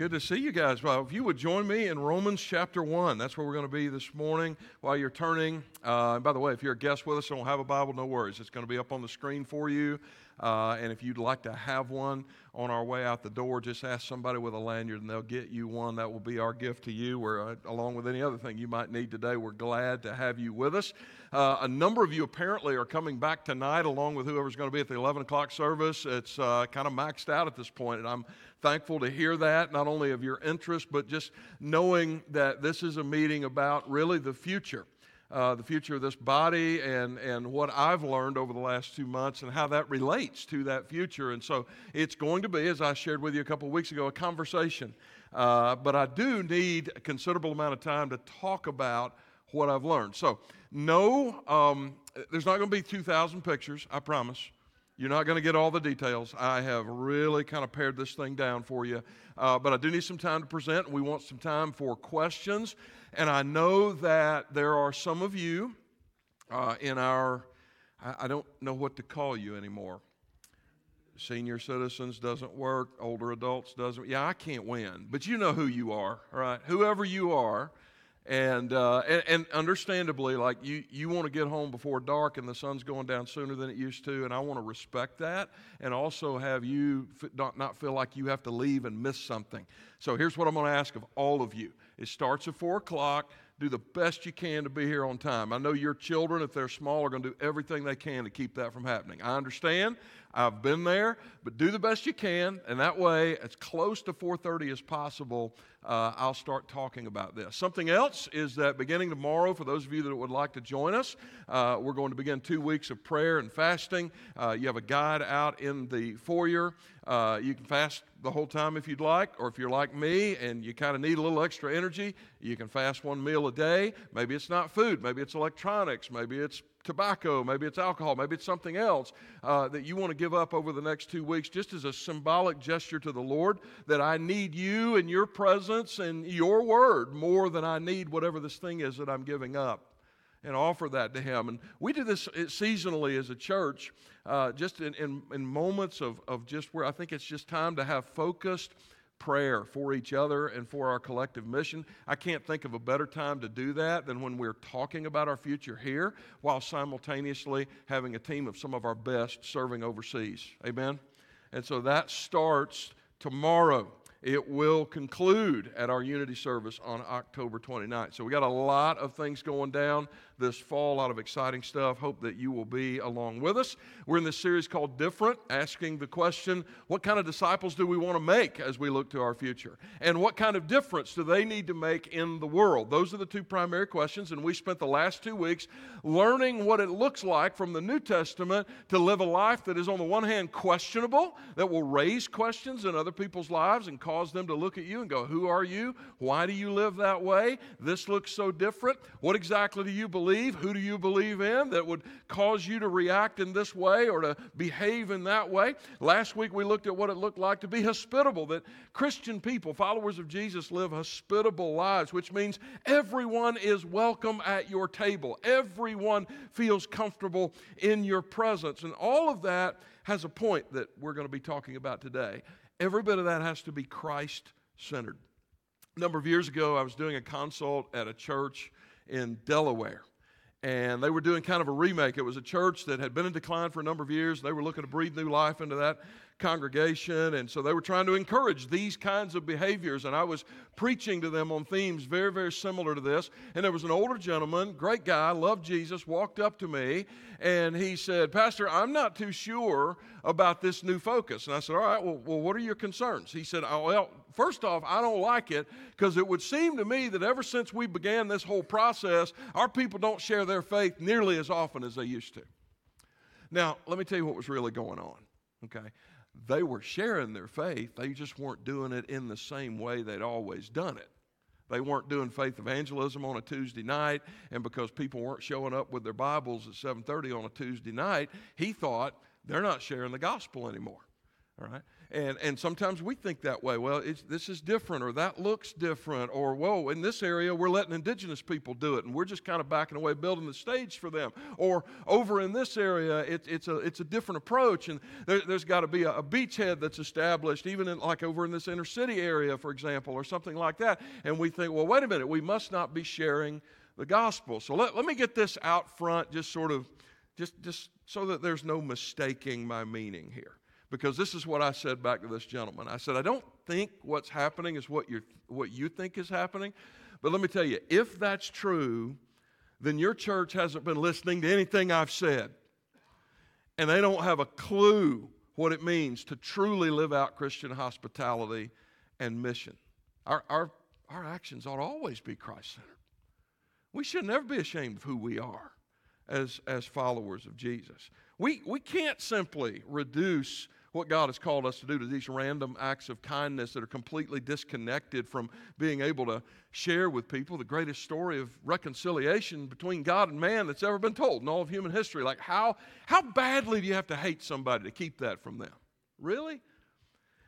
Good to see you guys. Well, if you would join me in Romans chapter 1, that's where we're going to be this morning while you're turning. Uh, and by the way, if you're a guest with us and don't have a Bible, no worries. It's going to be up on the screen for you. Uh, and if you'd like to have one on our way out the door, just ask somebody with a lanyard and they'll get you one. That will be our gift to you. We're, uh, along with any other thing you might need today, we're glad to have you with us. Uh, a number of you apparently are coming back tonight along with whoever's going to be at the 11 o'clock service. It's uh, kind of maxed out at this point, and I'm thankful to hear that, not only of your interest, but just knowing that this is a meeting about really the future. Uh, the future of this body and, and what I've learned over the last two months and how that relates to that future. And so it's going to be, as I shared with you a couple of weeks ago, a conversation. Uh, but I do need a considerable amount of time to talk about what I've learned. So, no, um, there's not going to be 2,000 pictures, I promise. You're not going to get all the details. I have really kind of pared this thing down for you. Uh, but I do need some time to present. We want some time for questions. And I know that there are some of you uh, in our, I, I don't know what to call you anymore. Senior citizens doesn't work, older adults doesn't. Yeah, I can't win. But you know who you are, right? Whoever you are and, uh, and, and understandably, like you, you want to get home before dark, and the sun's going down sooner than it used to, and I want to respect that, and also have you not, not feel like you have to leave and miss something. So here's what I'm going to ask of all of you: It starts at four o'clock. Do the best you can to be here on time. I know your children, if they're small, are going to do everything they can to keep that from happening. I understand. I've been there, but do the best you can, and that way, as close to 4:30 as possible, uh, I'll start talking about this. Something else is that beginning tomorrow, for those of you that would like to join us, uh, we're going to begin two weeks of prayer and fasting. Uh, you have a guide out in the foyer. Uh, you can fast the whole time if you'd like, or if you're like me and you kind of need a little extra energy, you can fast one meal a day. Maybe it's not food, maybe it's electronics, maybe it's tobacco, maybe it's alcohol, maybe it's something else uh, that you want to give up over the next two weeks, just as a symbolic gesture to the Lord that I need you and your presence and your word more than I need whatever this thing is that I'm giving up. And offer that to Him. And we do this seasonally as a church, uh, just in, in, in moments of, of just where I think it's just time to have focused prayer for each other and for our collective mission. I can't think of a better time to do that than when we're talking about our future here while simultaneously having a team of some of our best serving overseas. Amen? And so that starts tomorrow. It will conclude at our unity service on October 29th. So we got a lot of things going down this fall, a lot of exciting stuff. Hope that you will be along with us. We're in this series called Different, asking the question what kind of disciples do we want to make as we look to our future? And what kind of difference do they need to make in the world? Those are the two primary questions. And we spent the last two weeks learning what it looks like from the New Testament to live a life that is, on the one hand, questionable, that will raise questions in other people's lives and cause them to look at you and go, Who are you? Why do you live that way? This looks so different. What exactly do you believe? Who do you believe in that would cause you to react in this way or to behave in that way? Last week we looked at what it looked like to be hospitable, that Christian people, followers of Jesus, live hospitable lives, which means everyone is welcome at your table. Everyone feels comfortable in your presence. And all of that has a point that we're going to be talking about today. Every bit of that has to be Christ centered. A number of years ago, I was doing a consult at a church in Delaware and they were doing kind of a remake. It was a church that had been in decline for a number of years. They were looking to breathe new life into that congregation, and so they were trying to encourage these kinds of behaviors. And I was preaching to them on themes very, very similar to this. And there was an older gentleman, great guy, loved Jesus, walked up to me, and he said, Pastor, I'm not too sure about this new focus. And I said, All right, well, well what are your concerns? He said, oh, Well, first off, I don't like it because it would seem to me that ever since we began this whole process, our people don't share their faith nearly as often as they used to. Now, let me tell you what was really going on. Okay. They were sharing their faith, they just weren't doing it in the same way they'd always done it. they weren't doing faith evangelism on a Tuesday night, and because people weren't showing up with their Bibles at 7:30 on a Tuesday night, he thought they're not sharing the gospel anymore. All right? And, and sometimes we think that way. Well, this is different, or that looks different, or whoa, in this area, we're letting indigenous people do it, and we're just kind of backing away, building the stage for them. Or over in this area, it, it's, a, it's a different approach, and there, has got to be a, a, beachhead that's established, even in, like over in this inner city area, for example, or something like that. And we think, well, wait a minute, we must not be sharing the gospel. So let, let me get this out front, just sort of, just, just so that there's no mistaking my meaning here because this is what I said back to this gentleman. I said, I don't think what's happening is what, you what you think is happening. But let me tell you, if that's true, then your church hasn't been listening to anything I've said. And they don't have a clue what it means to truly live out Christian hospitality and mission. Our, our, our actions ought to always be Christ centered. We should never be ashamed of who we are as, as followers of Jesus. We, we can't simply reduce what God has called us to do to these random acts of kindness that are completely disconnected from being able to share with people the greatest story of reconciliation between God and man that's ever been told in all of human history. Like, how, how badly do you have to hate somebody to keep that from them? Really?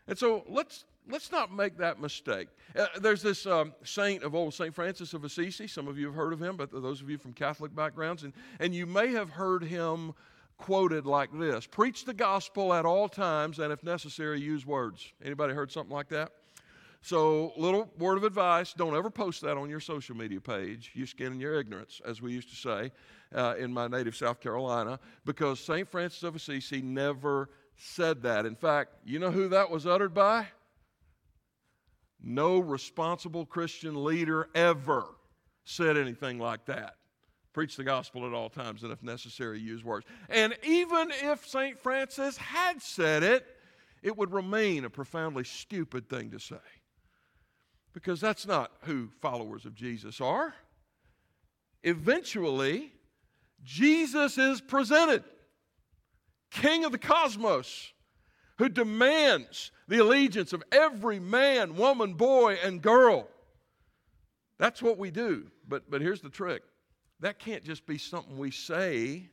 And so let's, let's not make that mistake. Uh, there's this um, saint of old, St. Francis of Assisi. Some of you have heard of him, but those of you from Catholic backgrounds, and, and you may have heard him quoted like this preach the gospel at all times and if necessary use words. Anybody heard something like that? So little word of advice don't ever post that on your social media page. You skin in your ignorance as we used to say uh, in my native south carolina because st francis of assisi never said that. In fact you know who that was uttered by? No responsible christian leader ever said anything like that Preach the gospel at all times, and if necessary, use words. And even if St. Francis had said it, it would remain a profoundly stupid thing to say. Because that's not who followers of Jesus are. Eventually, Jesus is presented, King of the cosmos, who demands the allegiance of every man, woman, boy, and girl. That's what we do. But, but here's the trick that can't just be something we say,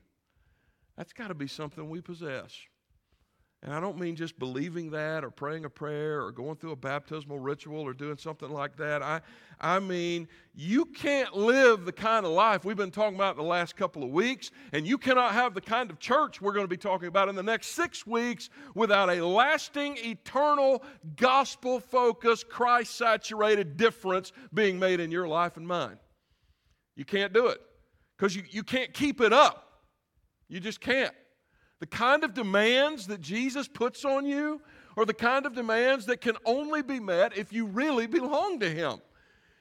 that's got to be something we possess. And I don't mean just believing that or praying a prayer or going through a baptismal ritual or doing something like that. I, I mean, you can't live the kind of life we've been talking about the last couple of weeks, and you cannot have the kind of church we're going to be talking about in the next six weeks without a lasting, eternal, gospel focused, Christ saturated difference being made in your life and mine. You can't do it because you, you can't keep it up. You just can't. The kind of demands that Jesus puts on you are the kind of demands that can only be met if you really belong to Him.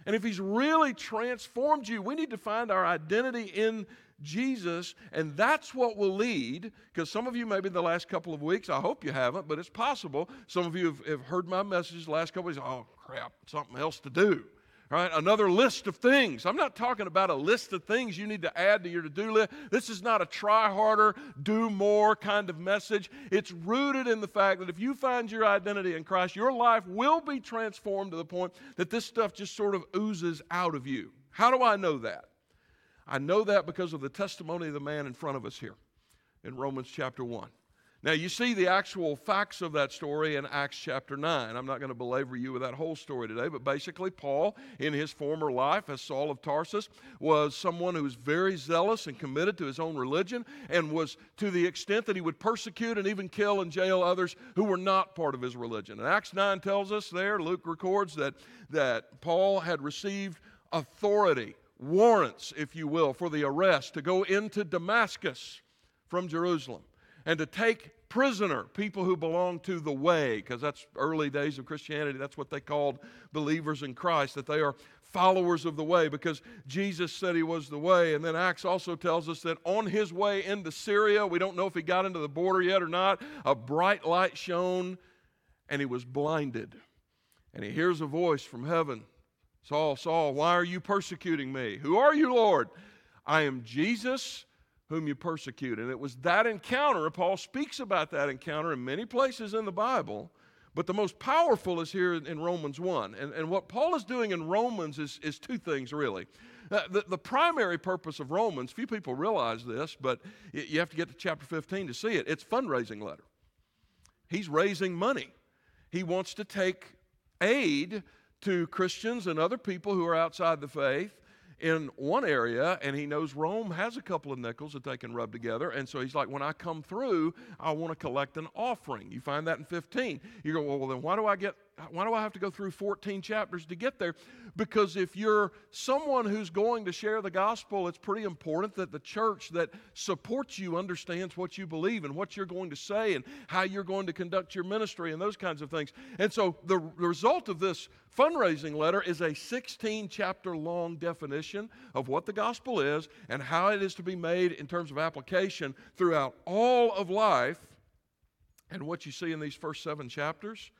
And if He's really transformed you, we need to find our identity in Jesus, and that's what will lead, because some of you, maybe in the last couple of weeks, I hope you haven't, but it's possible. Some of you have, have heard my message the last couple of weeks. Oh, crap, something else to do. Right? Another list of things. I'm not talking about a list of things you need to add to your to do list. This is not a try harder, do more kind of message. It's rooted in the fact that if you find your identity in Christ, your life will be transformed to the point that this stuff just sort of oozes out of you. How do I know that? I know that because of the testimony of the man in front of us here in Romans chapter 1. Now, you see the actual facts of that story in Acts chapter 9. I'm not going to belabor you with that whole story today, but basically, Paul, in his former life as Saul of Tarsus, was someone who was very zealous and committed to his own religion and was to the extent that he would persecute and even kill and jail others who were not part of his religion. And Acts 9 tells us there, Luke records that, that Paul had received authority, warrants, if you will, for the arrest to go into Damascus from Jerusalem and to take prisoner people who belong to the way, because that's early days of Christianity. That's what they called believers in Christ, that they are followers of the way, because Jesus said he was the way. And then Acts also tells us that on his way into Syria, we don't know if he got into the border yet or not, a bright light shone and he was blinded. And he hears a voice from heaven Saul, Saul, why are you persecuting me? Who are you, Lord? I am Jesus whom you persecute. And it was that encounter, Paul speaks about that encounter in many places in the Bible, But the most powerful is here in, Romans 1. And, and what Paul is doing in Romans is, is two things, really. Uh, the, the primary purpose of Romans, few people realize this, but you have to get to chapter 15 to see it. It's fundraising letter. He's raising money. He wants to take aid to Christians and other people who are outside the faith in one area, and he knows Rome has a couple of nickels that they can rub together. And so he's like, when I come through, I want to collect an offering. You find that in 15. You go, well, then why do I get why do I have to go through 14 chapters to get there? Because if you're someone who's going to share the gospel, it's pretty important that the church that supports you understands what you believe and what you're going to say and how you're going to conduct your ministry and those kinds of things. And so the result of this fundraising letter is a 16 chapter long definition of what the gospel is and how it is to be made in terms of application throughout all of life. And what you see in these first seven chapters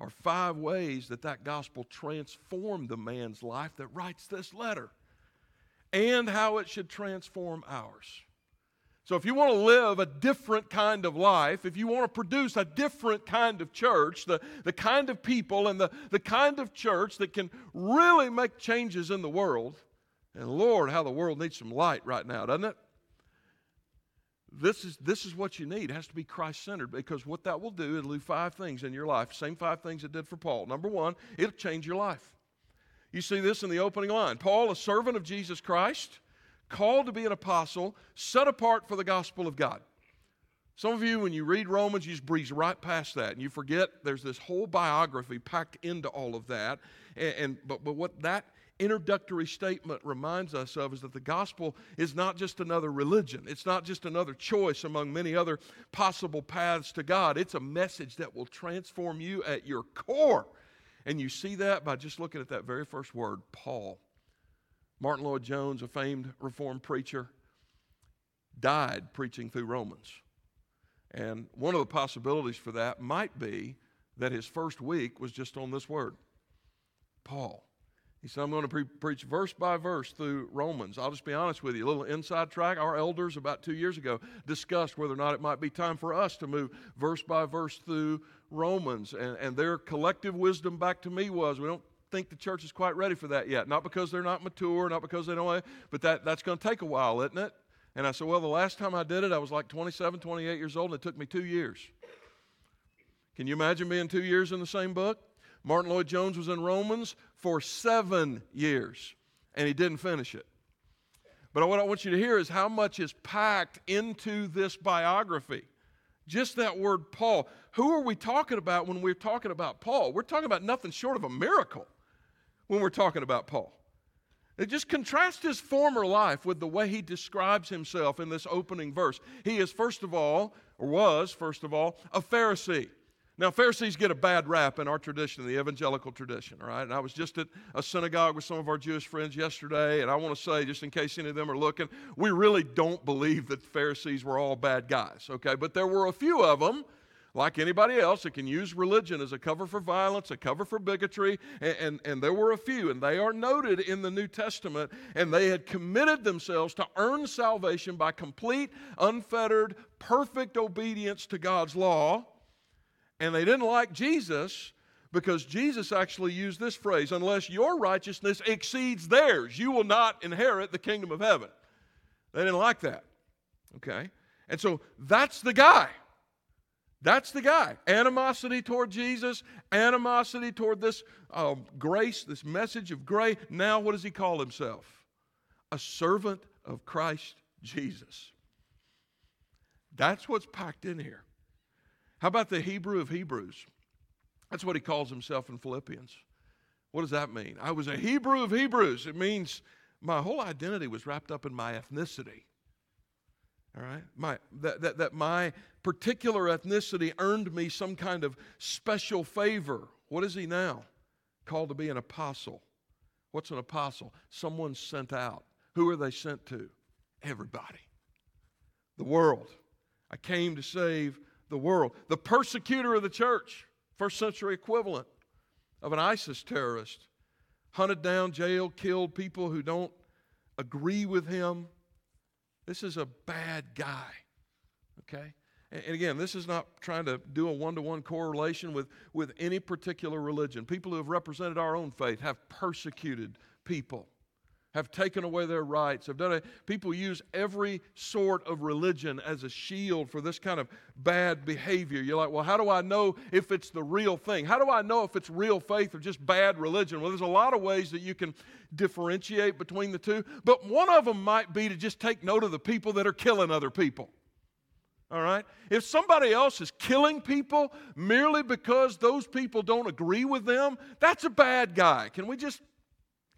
are five ways that that gospel transformed the man's life that writes this letter and how it should transform ours. So, if you want to live a different kind of life, if you want to produce a different kind of church, the, the kind of people and the, the kind of church that can really make changes in the world, and Lord, how the world needs some light right now, doesn't it? This is, this is what you need. It has to be Christ centered because what that will do, it'll do five things in your life. Same five things it did for Paul. Number one, it'll change your life. You see this in the opening line. Paul, a servant of Jesus Christ, called to be an apostle, set apart for the gospel of God. Some of you, when you read Romans, you just breeze right past that and you forget there's this whole biography packed into all of that. And, and but, but what that introductory statement reminds us of is that the gospel is not just another religion. It's not just another choice among many other possible paths to God. It's a message that will transform you at your core. And you see that by just looking at that very first word, Paul. Martyn Lloyd-Jones, a famed Reformed preacher, died preaching through Romans. And one of the possibilities for that might be that his first week was just on this word, Paul. He said, I'm going to pre- preach verse by verse through Romans. I'll just be honest with you. A little inside track. Our elders, about two years ago, discussed whether or not it might be time for us to move verse by verse through Romans. And, and their collective wisdom back to me was we don't think the church is quite ready for that yet. Not because they're not mature, not because they don't, but that, that's going to take a while, isn't it? And I said, Well, the last time I did it, I was like 27, 28 years old, and it took me two years. Can you imagine being two years in the same book? Martyn Lloyd-Jones was in Romans for seven years, and he didn't finish it. But what I want you to hear is how much is packed into this biography. Just that word Paul. Who are we talking about when we're talking about Paul? We're talking about nothing short of a miracle when we're talking about Paul. It just contrasts his former life with the way he describes himself in this opening verse. He is, first of all, or was, first of all, a Pharisee. Now, Pharisees get a bad rap in our tradition, the evangelical tradition, right? And I was just at a synagogue with some of our Jewish friends yesterday, and I want to say, just in case any of them are looking, we really don't believe that Pharisees were all bad guys, okay? But there were a few of them, like anybody else, that can use religion as a cover for violence, a cover for bigotry, and, and, and there were a few, and they are noted in the New Testament, and they had committed themselves to earn salvation by complete, unfettered, perfect obedience to God's law and they didn't like Jesus because Jesus actually used this phrase unless your righteousness exceeds theirs, you will not inherit the kingdom of heaven. They didn't like that. Okay? And so that's the guy. That's the guy. Animosity toward Jesus, animosity toward this um, grace, this message of grace. Now, what does he call himself? A servant of Christ Jesus. That's what's packed in here. How about the Hebrew of Hebrews? That's what he calls himself in Philippians. What does that mean? I was a Hebrew of Hebrews. It means my whole identity was wrapped up in my ethnicity. All right? My, that, that, that my particular ethnicity earned me some kind of special favor. What is he now? Called to be an apostle. What's an apostle? Someone sent out. Who are they sent to? Everybody. The world. I came to save the world. The persecutor of the church, first century equivalent of an ISIS terrorist, hunted down, jailed, killed people who don't agree with him. This is a bad guy, okay? And again, this is not trying to do a one to one correlation with, with any particular religion. People who have represented our own faith have persecuted people, have taken away their rights, have done it. People use every sort of religion as a shield for this kind of bad behavior. You're like, well, how do I know if it's the real thing? How do I know if it's real faith or just bad religion? Well, there's a lot of ways that you can differentiate between the two, but one of them might be to just take note of the people that are killing other people. All right? If somebody else is killing people merely because those people don't agree with them, that's a bad guy. Can we just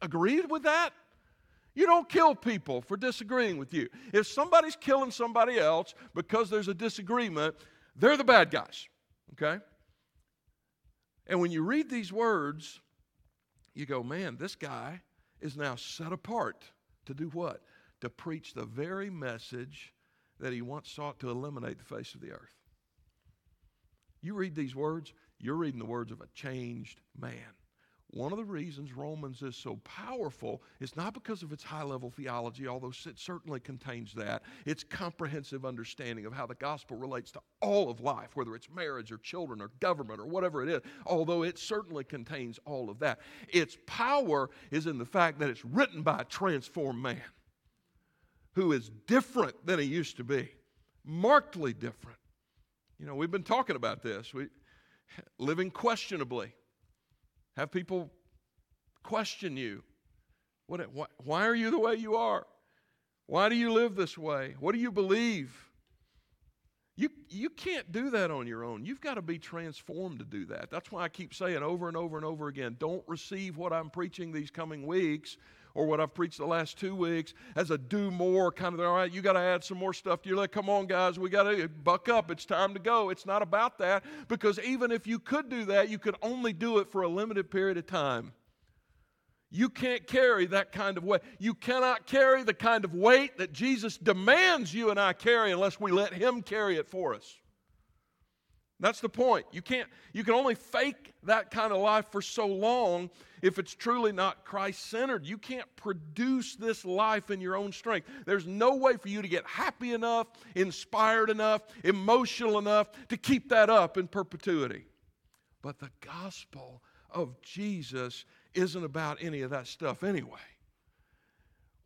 agree with that? You don't kill people for disagreeing with you. If somebody's killing somebody else because there's a disagreement, they're the bad guys. Okay? And when you read these words, you go, man, this guy is now set apart to do what? To preach the very message that he once sought to eliminate the face of the earth. You read these words, you're reading the words of a changed man. One of the reasons Romans is so powerful is not because of its high level theology, although it certainly contains that. Its comprehensive understanding of how the gospel relates to all of life, whether it's marriage or children or government or whatever it is, although it certainly contains all of that. Its power is in the fact that it's written by a transformed man who is different than he used to be, markedly different. You know, we've been talking about this. We living questionably. Have people question you. What, why, why are you the way you are? Why do you live this way? What do you believe? You, you can't do that on your own. You've got to be transformed to do that. That's why I keep saying over and over and over again don't receive what I'm preaching these coming weeks or what I've preached the last two weeks as a do more kind of, all right, you got to add some more stuff to your list. Come on, guys, we got to buck up. It's time to go. It's not about that because even if you could do that, you could only do it for a limited period of time. You can't carry that kind of weight. You cannot carry the kind of weight that Jesus demands you and I carry unless we let Him carry it for us. That's the point. You can't you can only fake that kind of life for so long if it's truly not Christ-centered. You can't produce this life in your own strength. There's no way for you to get happy enough, inspired enough, emotional enough to keep that up in perpetuity. But the gospel of Jesus isn't about any of that stuff anyway.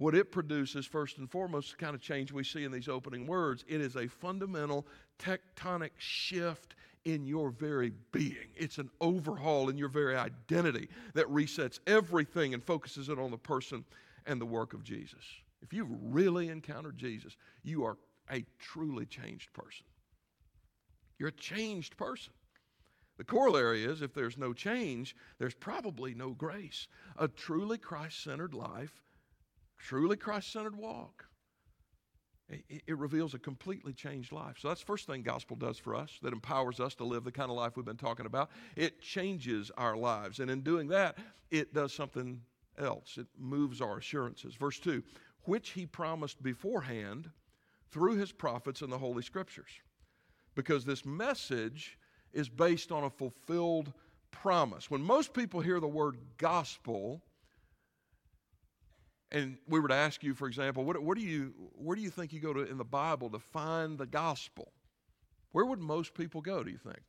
What it produces, first and foremost, the kind of change we see in these opening words, it is a fundamental tectonic shift in your very being. It's an overhaul in your very identity that resets everything and focuses it on the person and the work of Jesus. If you've really encountered Jesus, you are a truly changed person. You're a changed person. The corollary is if there's no change, there's probably no grace. A truly Christ centered life, truly Christ centered walk it, reveals a completely changed life. So that's the first thing gospel does for us that empowers us to live the kind of life we've been talking about. It changes our lives. And in doing that, it does something else. It moves our assurances. Verse 2 which he promised beforehand through his prophets in the Holy Scriptures. Because this message is based on a fulfilled promise. When most people hear the word gospel, and we were to ask you, for example, what, what do you, where do you think you go to in the Bible to find the gospel? Where would most people go, do you think?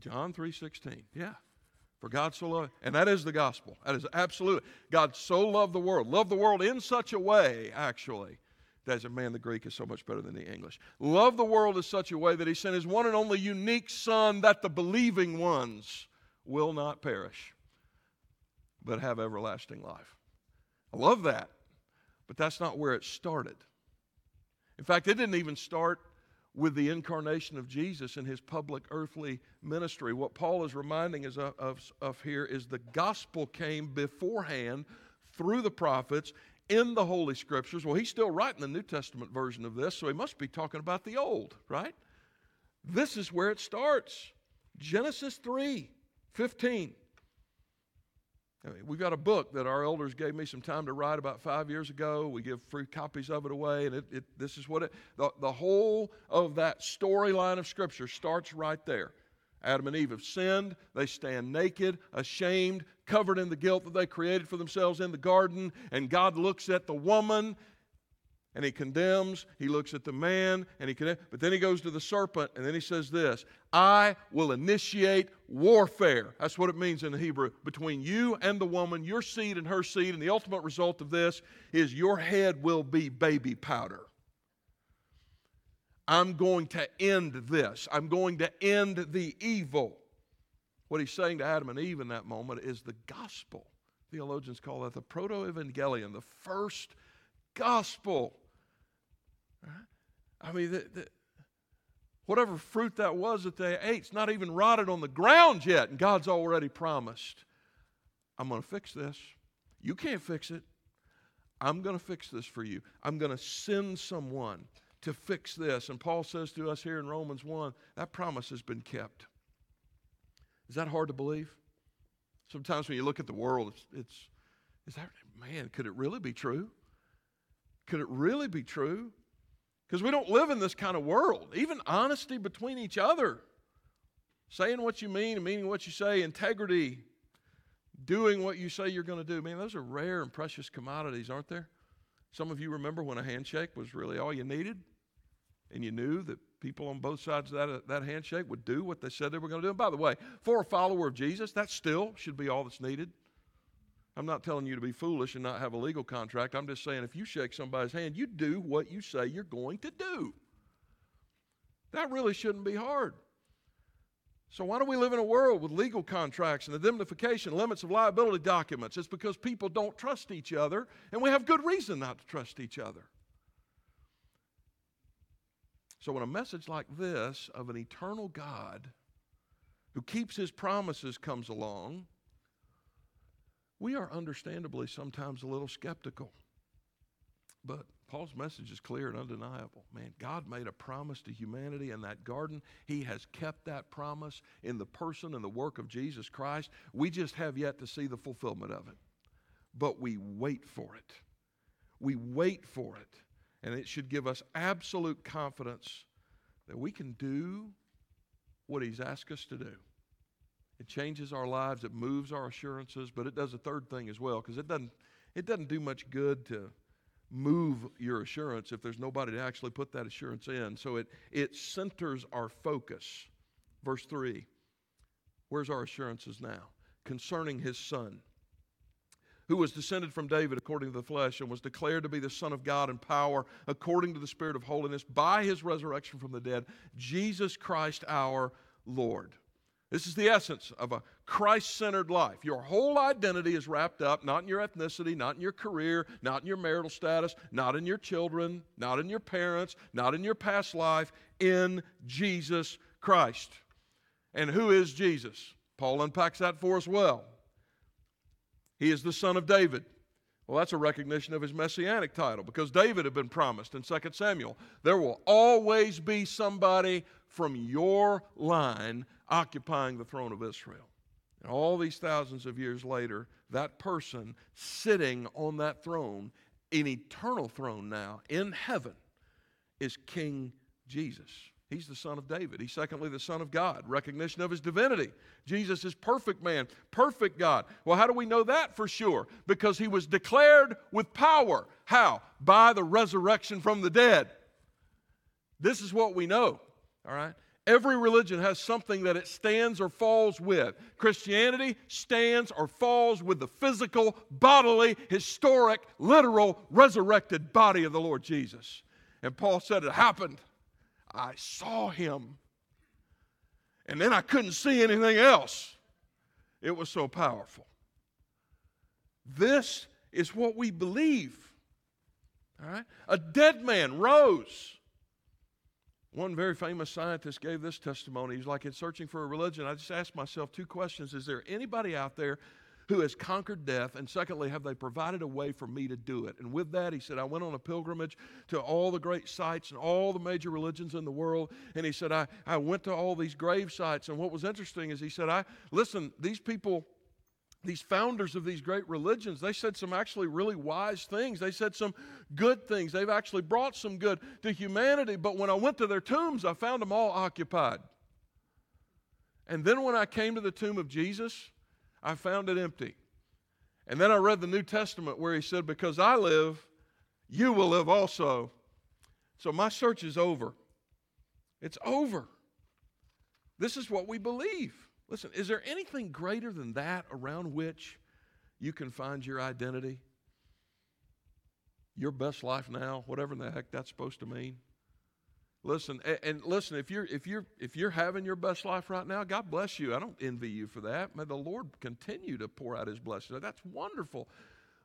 John 3.16, yeah. For God so loved, and that is the gospel. That is absolute. God so loved the world. Loved the world in such a way, actually. That a man, the Greek is so much better than the English. Loved the world in such a way that he sent his one and only unique son that the believing ones will not perish but have everlasting life. I love that, but that's not where it started. In fact, it didn't even start with the incarnation of Jesus in his public earthly ministry. What Paul is reminding us of, of, of, here is the gospel came beforehand through the prophets in the Holy Scriptures. Well, he's still writing the New Testament version of this, so he must be talking about the Old, right? This is where it starts Genesis 3 15. We've got a book that our elders gave me some time to write about five years ago. We give free copies of it away, and it, it, this is what it, the, the whole of that storyline of Scripture starts right there. Adam and Eve have sinned. They stand naked, ashamed, covered in the guilt that they created for themselves in the garden. And God looks at the woman and he condemns. He looks at the man and he condemns. But then he goes to the serpent and then he says this I will initiate warfare. That's what it means in the Hebrew. Between you and the woman, your seed and her seed. And the ultimate result of this is your head will be baby powder. I'm going to end this. I'm going to end the evil. What he's saying to Adam and Eve in that moment is the gospel. Theologians call that the proto evangelion, the first gospel. I mean, the, the, whatever fruit that was that they ate, it's not even rotted on the ground yet, and God's already promised, I'm going to fix this. You can't fix it. I'm going to fix this for you. I'm going to send someone to fix this. And Paul says to us here in Romans 1 that promise has been kept. Is that hard to believe? Sometimes when you look at the world, it's, it's is that, man, could it really be true? Could it really be true? Because we don't live in this kind of world. Even honesty between each other, saying what you mean and meaning what you say, integrity, doing what you say you're going to do. Man, those are rare and precious commodities, aren't there? Some of you remember when a handshake was really all you needed, and you knew that people on both sides of that, uh, that handshake would do what they said they were going to do. And by the way, for a follower of Jesus, that still should be all that's needed. I'm not telling you to be foolish and not have a legal contract. I'm just saying if you shake somebody's hand, you do what you say you're going to do. That really shouldn't be hard. So, why do we live in a world with legal contracts and indemnification, limits of liability documents? It's because people don't trust each other, and we have good reason not to trust each other. So, when a message like this of an eternal God who keeps his promises comes along, we are understandably sometimes a little skeptical. But Paul's message is clear and undeniable. Man, God made a promise to humanity in that garden. He has kept that promise in the person and the work of Jesus Christ. We just have yet to see the fulfillment of it. But we wait for it. We wait for it. And it should give us absolute confidence that we can do what He's asked us to do. It changes our lives, it moves our assurances, but it does a third thing as well because it doesn't, it doesn't do much good to move your assurance if there's nobody to actually put that assurance in. So it, it centers our focus. Verse 3 Where's our assurances now? Concerning his son, who was descended from David according to the flesh and was declared to be the Son of God in power according to the Spirit of holiness by his resurrection from the dead, Jesus Christ our Lord. This is the essence of a Christ centered life. Your whole identity is wrapped up not in your ethnicity, not in your career, not in your marital status, not in your children, not in your parents, not in your past life, in Jesus Christ. And who is Jesus? Paul unpacks that for us well. He is the son of David. Well, that's a recognition of his messianic title because David had been promised in 2 Samuel there will always be somebody from your line occupying the throne of Israel. And all these thousands of years later, that person sitting on that throne, an eternal throne now in heaven, is King Jesus. He's the son of David. He's secondly the son of God, recognition of his divinity. Jesus is perfect man, perfect God. Well, how do we know that for sure? Because he was declared with power. How? By the resurrection from the dead. This is what we know, all right? Every religion has something that it stands or falls with. Christianity stands or falls with the physical, bodily, historic, literal, resurrected body of the Lord Jesus. And Paul said it happened. I saw him. And then I couldn't see anything else. It was so powerful. This is what we believe. All right? A dead man rose. One very famous scientist gave this testimony. He's like, in searching for a religion, I just asked myself two questions Is there anybody out there who has conquered death? And secondly, have they provided a way for me to do it? And with that, he said, I went on a pilgrimage to all the great sites and all the major religions in the world. And he said, I, I went to all these grave sites. And what was interesting is he said, I listen, these people these founders of these great religions, they said some actually really wise things. They said some good things. They've actually brought some good to humanity. But when I went to their tombs, I found them all occupied. And then when I came to the tomb of Jesus, I found it empty. And then I read the New Testament where he said, Because I live, you will live also. So my search is over. It's over. This is what we believe. Listen, is there anything greater than that around which you can find your identity? Your best life now, whatever the heck that's supposed to mean. Listen, and, listen, if you're if you're if you're having your best life right now, God bless you. I don't envy you for that. May the Lord continue to pour out his blessings. That's wonderful.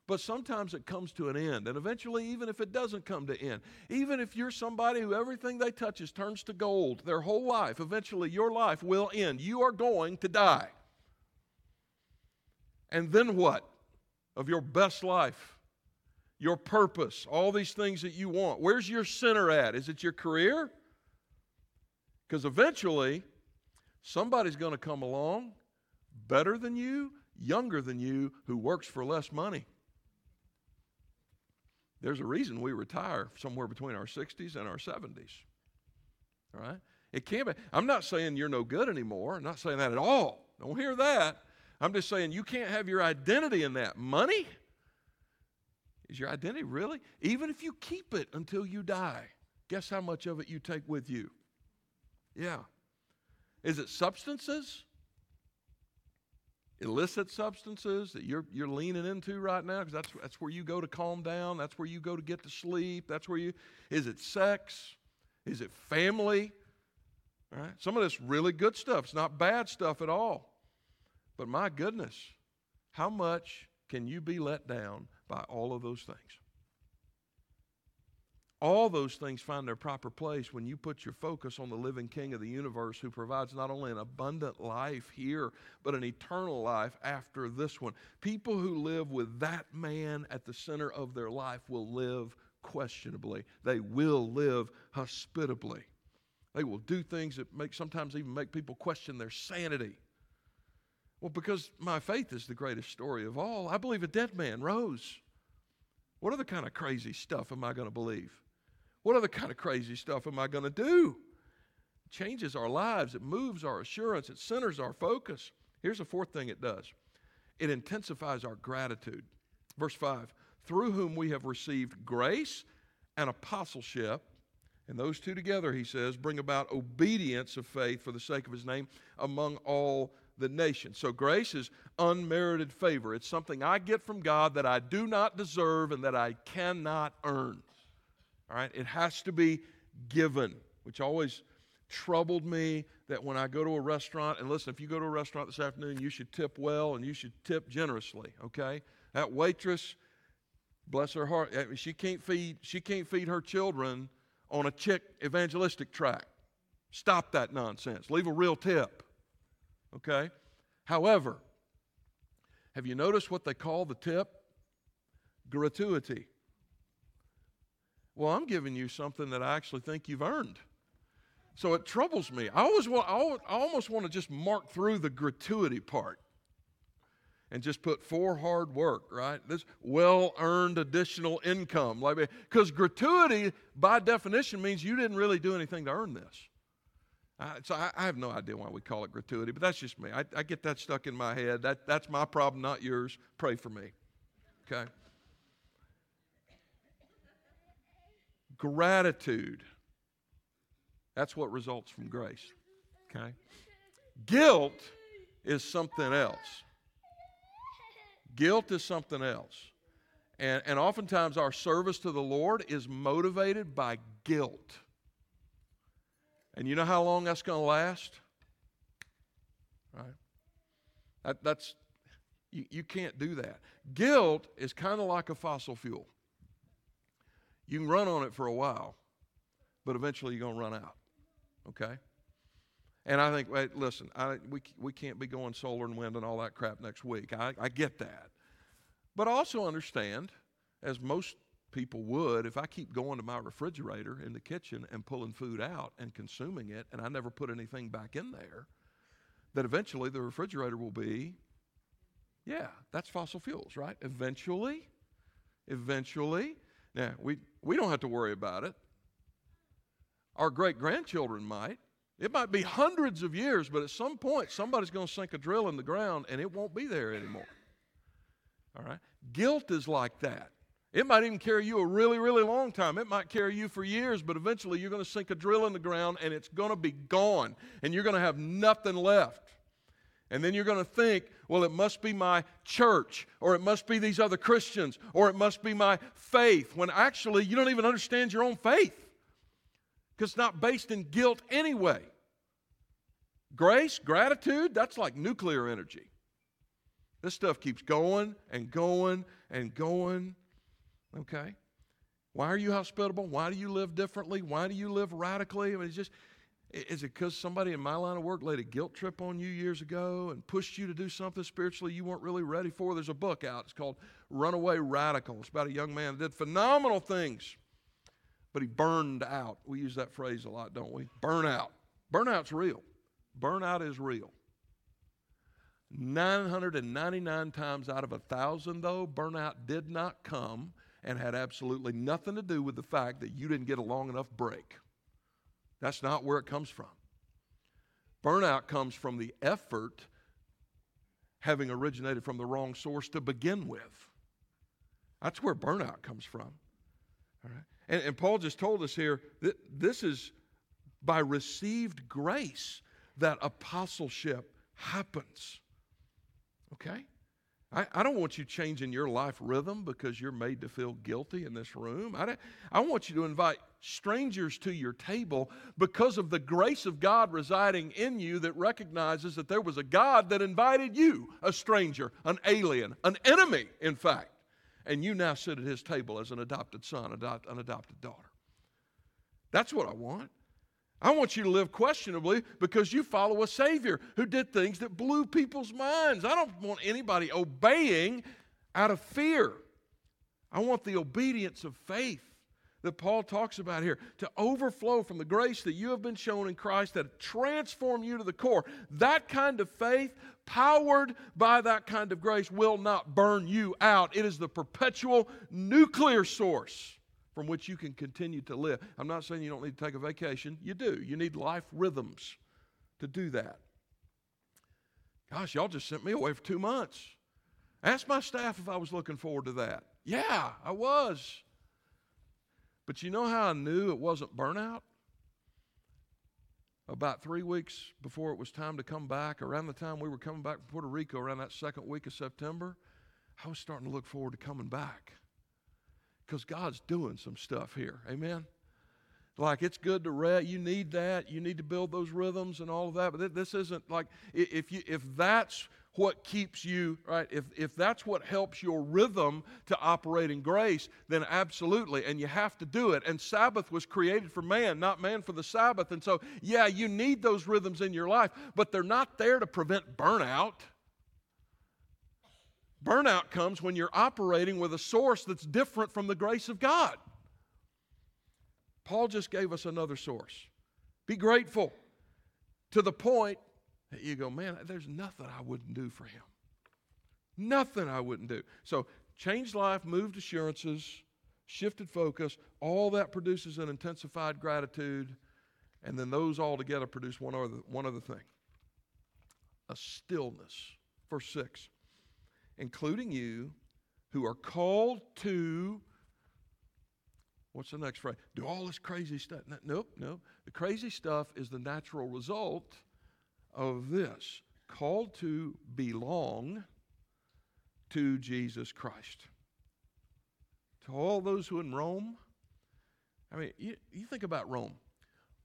But sometimes it comes to an end. And eventually, even if it doesn't come to end, even if you're somebody who everything they touches turns to gold their whole life, eventually your life will end. You are going to die. And then what? Of your best life, your purpose, all these things that you want. Where's your center at? Is it your career? Because eventually, somebody's going to come along better than you, younger than you, who works for less money. There's a reason we retire somewhere between our 60s and our 70s. All right? It can't be. I'm not saying you're no good anymore. I'm not saying that at all. Don't hear that. I'm just saying you can't have your identity in that. Money? Is your identity really? Even if you keep it until you die, guess how much of it you take with you? Yeah. Is it substances? Illicit substances that you're, you're leaning into right now? Because that's, that's where you go to calm down. That's where you go to get to sleep. That's where you is it sex? Is it family? All right? Some of this really good stuff. It's not bad stuff at all. But my goodness how much can you be let down by all of those things all those things find their proper place when you put your focus on the living King of the universe who provides not only an abundant life here, but an eternal life after this one. People who live with that man at the center of their life will live questionably, they will live hospitably. They will do things that make sometimes even make people question their sanity. Well, because my faith is the greatest story of all, I believe a dead man rose. What other kind of crazy stuff am I going to believe? What other kind of crazy stuff am I going to do? It changes our lives, it moves our assurance, it centers our focus. Here's the fourth thing it does it intensifies our gratitude. Verse 5 through whom we have received grace and apostleship. And those two together, he says, bring about obedience of faith for the sake of his name among all the nations. So grace is unmerited favor. It's something I get from God that I do not deserve and that I cannot earn. All right? It has to be given, which always troubled me that when I go to a restaurant, and listen, if you go to a restaurant this afternoon, you should tip well and you should tip generously, okay? That waitress, bless her heart, eh, she can't feed, she can't feed her children on a chick evangelistic tract. Stop that nonsense. Leave a real tip. Okay? However, have you noticed what they call the tip? Gratuity. Well, I'm giving you something that I actually think you've earned. So it troubles me. I always want, I almost want to just mark through the gratuity part and just put for hard work, right? This well earned additional income. Because gratuity by definition means you didn't really do anything to earn this. Uh, so I, I, have no idea why we call it gratuity, but that's just me. I, I get that stuck in my head. That, that's my problem, not yours. Pray for me. Okay? Gratitude. That's what results from grace. Okay? Guilt is something else. Guilt is something else. And, and oftentimes our service to the Lord is motivated by guilt. And you know how long that's going to last? Right? That, that's, you, you can't do that. Guilt is kind of like a fossil fuel. You can run on it for a while, but eventually you're going to run out. Okay? And I think, wait, listen, I, we, we can't be going solar and wind and all that crap next week. I, I get that. But I also understand, as most people would, if I keep going to my refrigerator in the kitchen and pulling food out and consuming it, and I never put anything back in there, that eventually the refrigerator will be, yeah, that's fossil fuels, right? Eventually, eventually, now, we, we don't have to worry about it. Our great grandchildren might. It might be hundreds of years, but at some point, somebody's going to sink a drill in the ground and it won't be there anymore. All right? Guilt is like that. It might even carry you a really, really long time. It might carry you for years, but eventually you're going to sink a drill in the ground and it's going to be gone and you're going to have nothing left. And then you're going to think, well, it must be my church, or it must be these other Christians, or it must be my faith, when actually you don't even understand your own faith because it's not based in guilt anyway. Grace, gratitude, that's like nuclear energy. This stuff keeps going and going and going Okay? Why are you hospitable? Why do you live differently? Why do you live radically? I mean, it's just, is it because somebody in my line of work laid a guilt trip on you years ago and pushed you to do something spiritually you weren't really ready for? There's a book out. It's called Runaway Radical. It's about a young man that did phenomenal things, but he burned out. We use that phrase a lot, don't we? Burnout. Burnout's real. Burnout is real. 999 times out of a thousand, though, burnout did not come and had absolutely nothing to do with the fact that you didn't get a long enough break. That's not where it comes from. Burnout comes from the effort having originated from the wrong source to begin with. That's where burnout comes from. All right? And, and Paul just told us here that this is by received grace that apostleship happens. Okay? I, I don't want you changing your life rhythm because you're made to feel guilty in this room. I, I want you to invite strangers to your table because of the grace of God residing in you that recognizes that there was a God that invited you, a stranger, an alien, an enemy, in fact. And you now sit at his table as an adopted son, adopt, an adopted daughter. That's what I want. I want you to live questionably because you follow a Savior who did things that blew people's minds. I don't want anybody obeying out of fear. I want the obedience of faith that Paul talks about here to overflow from the grace that you have been shown in Christ that transform you to the core. That kind of faith, powered by that kind of grace, will not burn you out. It is the perpetual nuclear source from which you can continue to live. I'm not saying you don't need to take a vacation. You do. You need life rhythms to do that. Gosh, y'all just sent me away for two months. Ask my staff if I was looking forward to that. Yeah, I was. But you know how I knew it wasn't burnout? About three weeks before it was time to come back, around the time we were coming back from Puerto Rico, around that second week of September, I was starting to look forward to coming back because God's doing some stuff here. Amen. Like it's good to rest. You need that. You need to build those rhythms and all of that. But this isn't like if you if that's what keeps you right if if that's what helps your rhythm to operate in grace then absolutely and you have to do it and sabbath was created for man not man for the sabbath and so yeah you need those rhythms in your life but they're not there to prevent burnout Burnout comes when you're operating with a source that's different from the grace of God. Paul just gave us another source. Be grateful to the point that you go, man, there's nothing I wouldn't do for him. Nothing I wouldn't do. So, changed life, moved assurances, shifted focus, all that produces an intensified gratitude, and then those all together produce one other, one other thing a stillness. Verse 6 including you, who are called to what's the next phrase? Do all this crazy stuff. No, nope, nope. The crazy stuff is the natural result of this called to belong to Jesus Christ. To all those who in Rome, I mean, you, you think about Rome.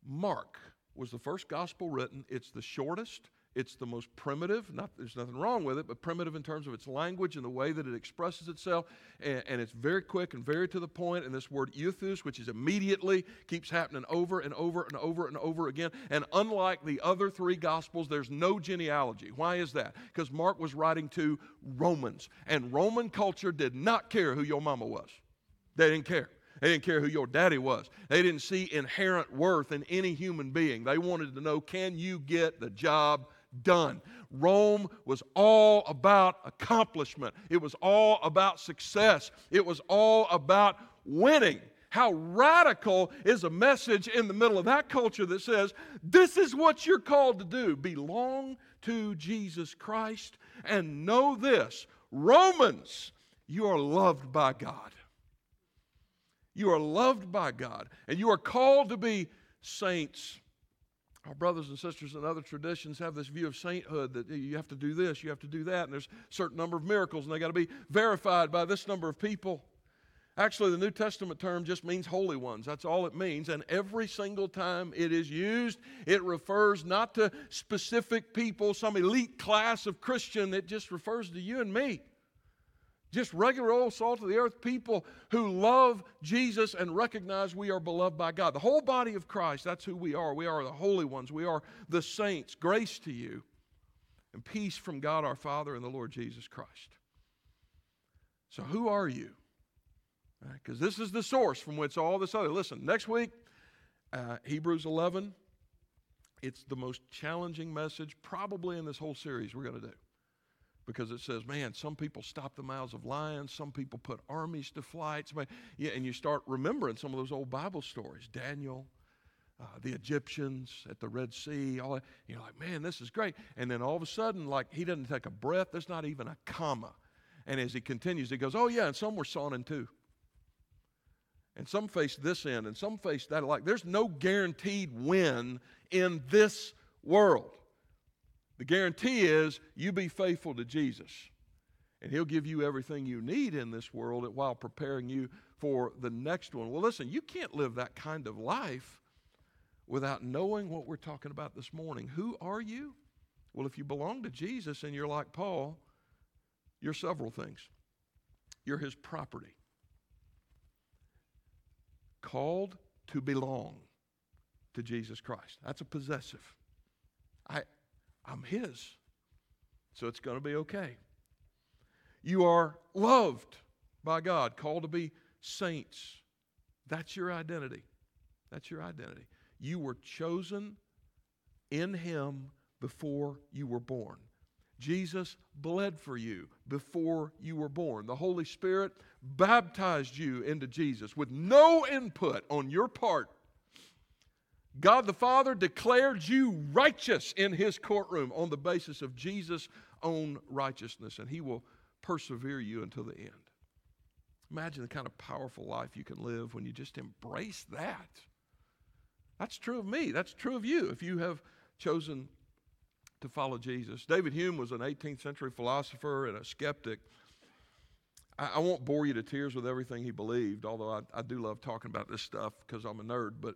Mark was the first gospel written, it's the shortest, it's the most primitive, not, there's nothing wrong with it, but primitive in terms of its language and the way that it expresses itself. And, and it's very quick and very to the point. And this word euthus, which is immediately, keeps happening over and over and over and over again. And unlike the other three gospels, there's no genealogy. Why is that? Because Mark was writing to Romans. And Roman culture did not care who your mama was, they didn't care. They didn't care who your daddy was. They didn't see inherent worth in any human being. They wanted to know can you get the job done. Rome was all about accomplishment, it was all about success, it was all about winning. How radical is a message in the middle of that culture that says, This is what you're called to do belong to Jesus Christ and know this Romans, you are loved by God. You are loved by God, and you are called to be saints. Our brothers and sisters in other traditions have this view of sainthood that you have to do this, you have to do that, and there's a certain number of miracles, and they got to be verified by this number of people. Actually, the New Testament term just means holy ones. That's all it means. And every single time it is used, it refers not to specific people, some elite class of Christian, it just refers to you and me. Just regular old salt of the earth people who love Jesus and recognize we are beloved by God. The whole body of Christ, that's who we are. We are the holy ones, we are the saints. Grace to you and peace from God our Father and the Lord Jesus Christ. So, who are you? Because right, this is the source from which all this other. Listen, next week, uh, Hebrews 11. It's the most challenging message probably in this whole series we're going to do because it says, man, some people stop the mouths of lions, some people put armies to flight. Somebody, yeah, and you start remembering some of those old Bible stories Daniel, uh, the Egyptians at the Red Sea. All that. You're like, man, this is great. And then all of a sudden, like, he doesn't take a breath, there's not even a comma. And as he continues, he goes, oh, yeah, and some were sawn in two. And some faced this end, and some faced that. Like, there's no guaranteed win in this world. The guarantee is you be faithful to Jesus, and He'll give you everything you need in this world while preparing you for the next one. Well, listen, you can't live that kind of life without knowing what we're talking about this morning. Who are you? Well, if you belong to Jesus and you're like Paul, you're several things. You're His property, called to belong to Jesus Christ. That's a possessive. I, I'm His. So it's going to be okay. You are loved by God, called to be saints. That's your identity. That's your identity. You were chosen in Him before you were born. Jesus bled for you before you were born. The Holy Spirit baptized you into Jesus with no input on your part God the Father declared you righteous in his courtroom on the basis of Jesus' own righteousness, and he will persevere you until the end. Imagine the kind of powerful life you can live when you just embrace that. That's true of me. That's true of you if you have chosen to follow Jesus. David Hume was an 18th century philosopher and a skeptic. I, I won't bore you to tears with everything he believed, although I, I do love talking about this stuff because I'm a nerd. But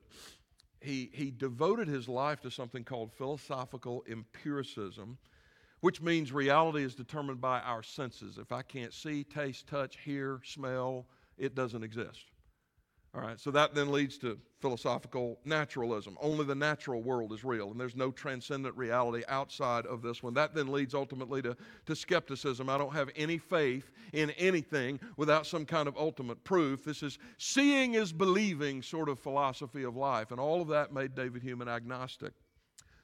he, he devoted his life to something called philosophical empiricism, which means reality is determined by our senses. If I can't see, taste, touch, hear, smell, it doesn't exist. All right, so that then leads to philosophical naturalism. Only the natural world is real, and there's no transcendent reality outside of this one. That then leads ultimately to, to skepticism. I don't have any faith in anything without some kind of ultimate proof. This is seeing is believing sort of philosophy of life, and all of that made David Hume an agnostic.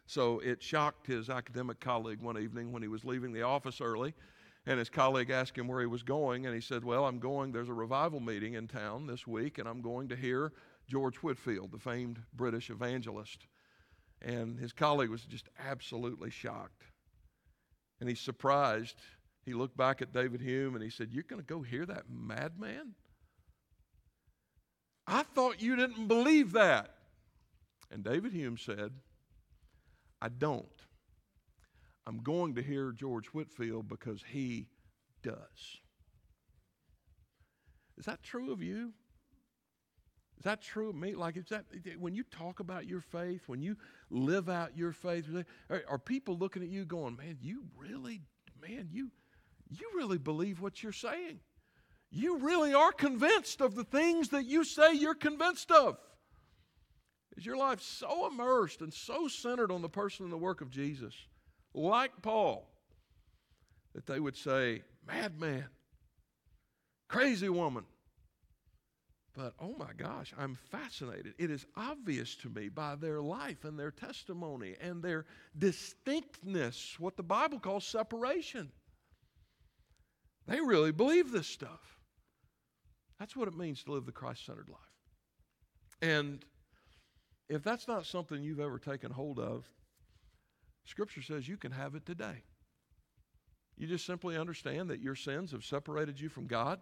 So it shocked his academic colleague one evening when he was leaving the office early and his colleague asked him where he was going, and he said, Well, I'm going, there's a revival meeting in town this week, and I'm going to hear George Whitefield, the famed British evangelist. And his colleague was just absolutely shocked. And he's surprised. He looked back at David Hume and he said, You're going to go hear that madman? I thought you didn't believe that. And David Hume said, I don't. I'm going to hear George Whitefield because he does. Is that true of you? Is that true of me? Like, is that when you talk about your faith, when you live out your faith, are, people looking at you going, "Man, you really, man, you, you really believe what you're saying? You really are convinced of the things that you say you're convinced of." Is your life so immersed and so centered on the person and the work of Jesus? Like Paul, that they would say, madman, crazy woman. But oh my gosh, I'm fascinated. It is obvious to me by their life and their testimony and their distinctness, what the Bible calls separation. They really believe this stuff. That's what it means to live the Christ centered life. And if that's not something you've ever taken hold of, Scripture says you can have it today. You just simply understand that your sins have separated you from God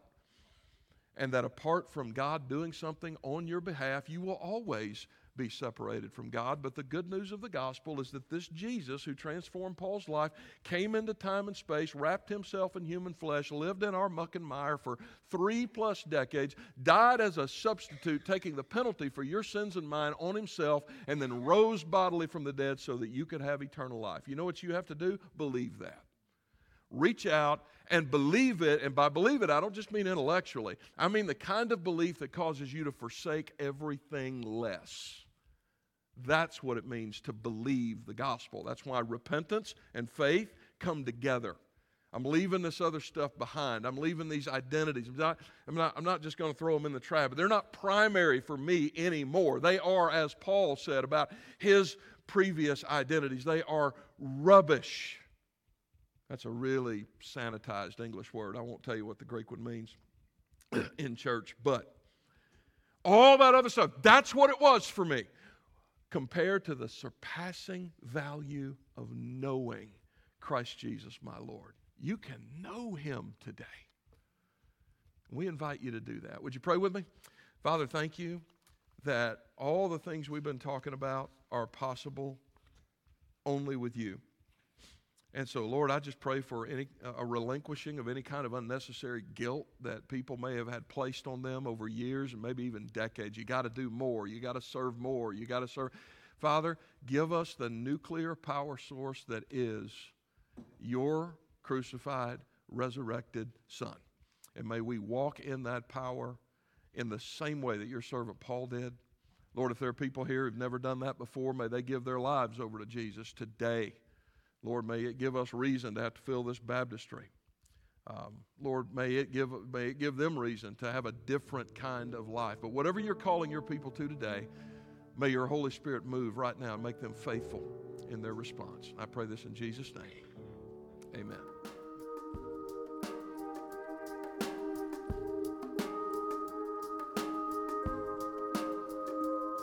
and that apart from God doing something on your behalf, you will always be separated from God. But the good news of the gospel is that this Jesus, who transformed Paul's life, came into time and space, wrapped himself in human flesh, lived in our muck and mire for three plus decades, died as a substitute, taking the penalty for your sins and mine on himself, and then rose bodily from the dead so that you could have eternal life. You know what you have to do? Believe that reach out and believe it. And by believe it, I don't just mean intellectually, I mean the kind of belief that causes you to forsake everything less. That's what it means to believe the gospel. That's why repentance and faith come together. I'm leaving this other stuff behind. I'm leaving these identities. I'm not, I'm not, I'm not just going to throw them in the trash, they're not primary for me anymore. They are, as Paul said about his previous identities, they are rubbish. That's a really sanitized English word. I won't tell you what the Greek one means in church, but all that other stuff, that's what it was for me compared to the surpassing value of knowing Christ Jesus, my Lord. You can know him today. We invite you to do that. Would you pray with me? Father, thank you that all the things we've been talking about are possible only with you. And so, Lord, I just pray for any, a relinquishing of any kind of unnecessary guilt that people may have had placed on them over years and maybe even decades. You got to do more. You got to serve more. You got to serve. Father, give us the nuclear power source that is your crucified, resurrected Son. And may we walk in that power in the same way that your servant Paul did. Lord, if there are people here who've never done that before, may they give their lives over to Jesus today. Lord, may it give us reason to have to fill this baptistry. Um, Lord, may it, give, may it give them reason to have a different kind of life. But whatever you're calling your people to today, may your Holy Spirit move right now and make them faithful in their response. I pray this in Jesus' name. Amen.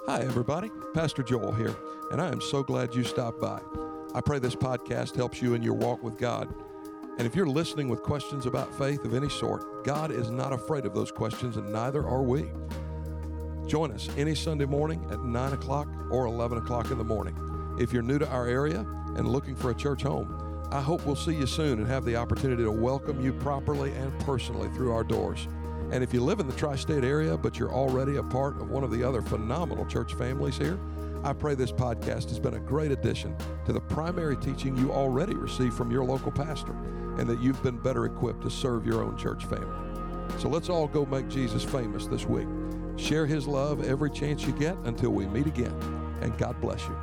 Hi, everybody. Pastor Joel here, and I am so glad you stopped by. I pray this podcast helps you in your walk with God. And if you're listening with questions about faith of any sort, God is not afraid of those questions, and neither are we. Join us any Sunday morning at 9 o'clock or 11 o'clock in the morning. If you're new to our area and looking for a church home, I hope we'll see you soon and have the opportunity to welcome you properly and personally through our doors. And if you live in the tri state area, but you're already a part of one of the other phenomenal church families here, I pray this podcast has been a great addition to the primary teaching you already receive from your local pastor and that you've been better equipped to serve your own church family. So let's all go make Jesus famous this week. Share his love every chance you get until we meet again. And God bless you.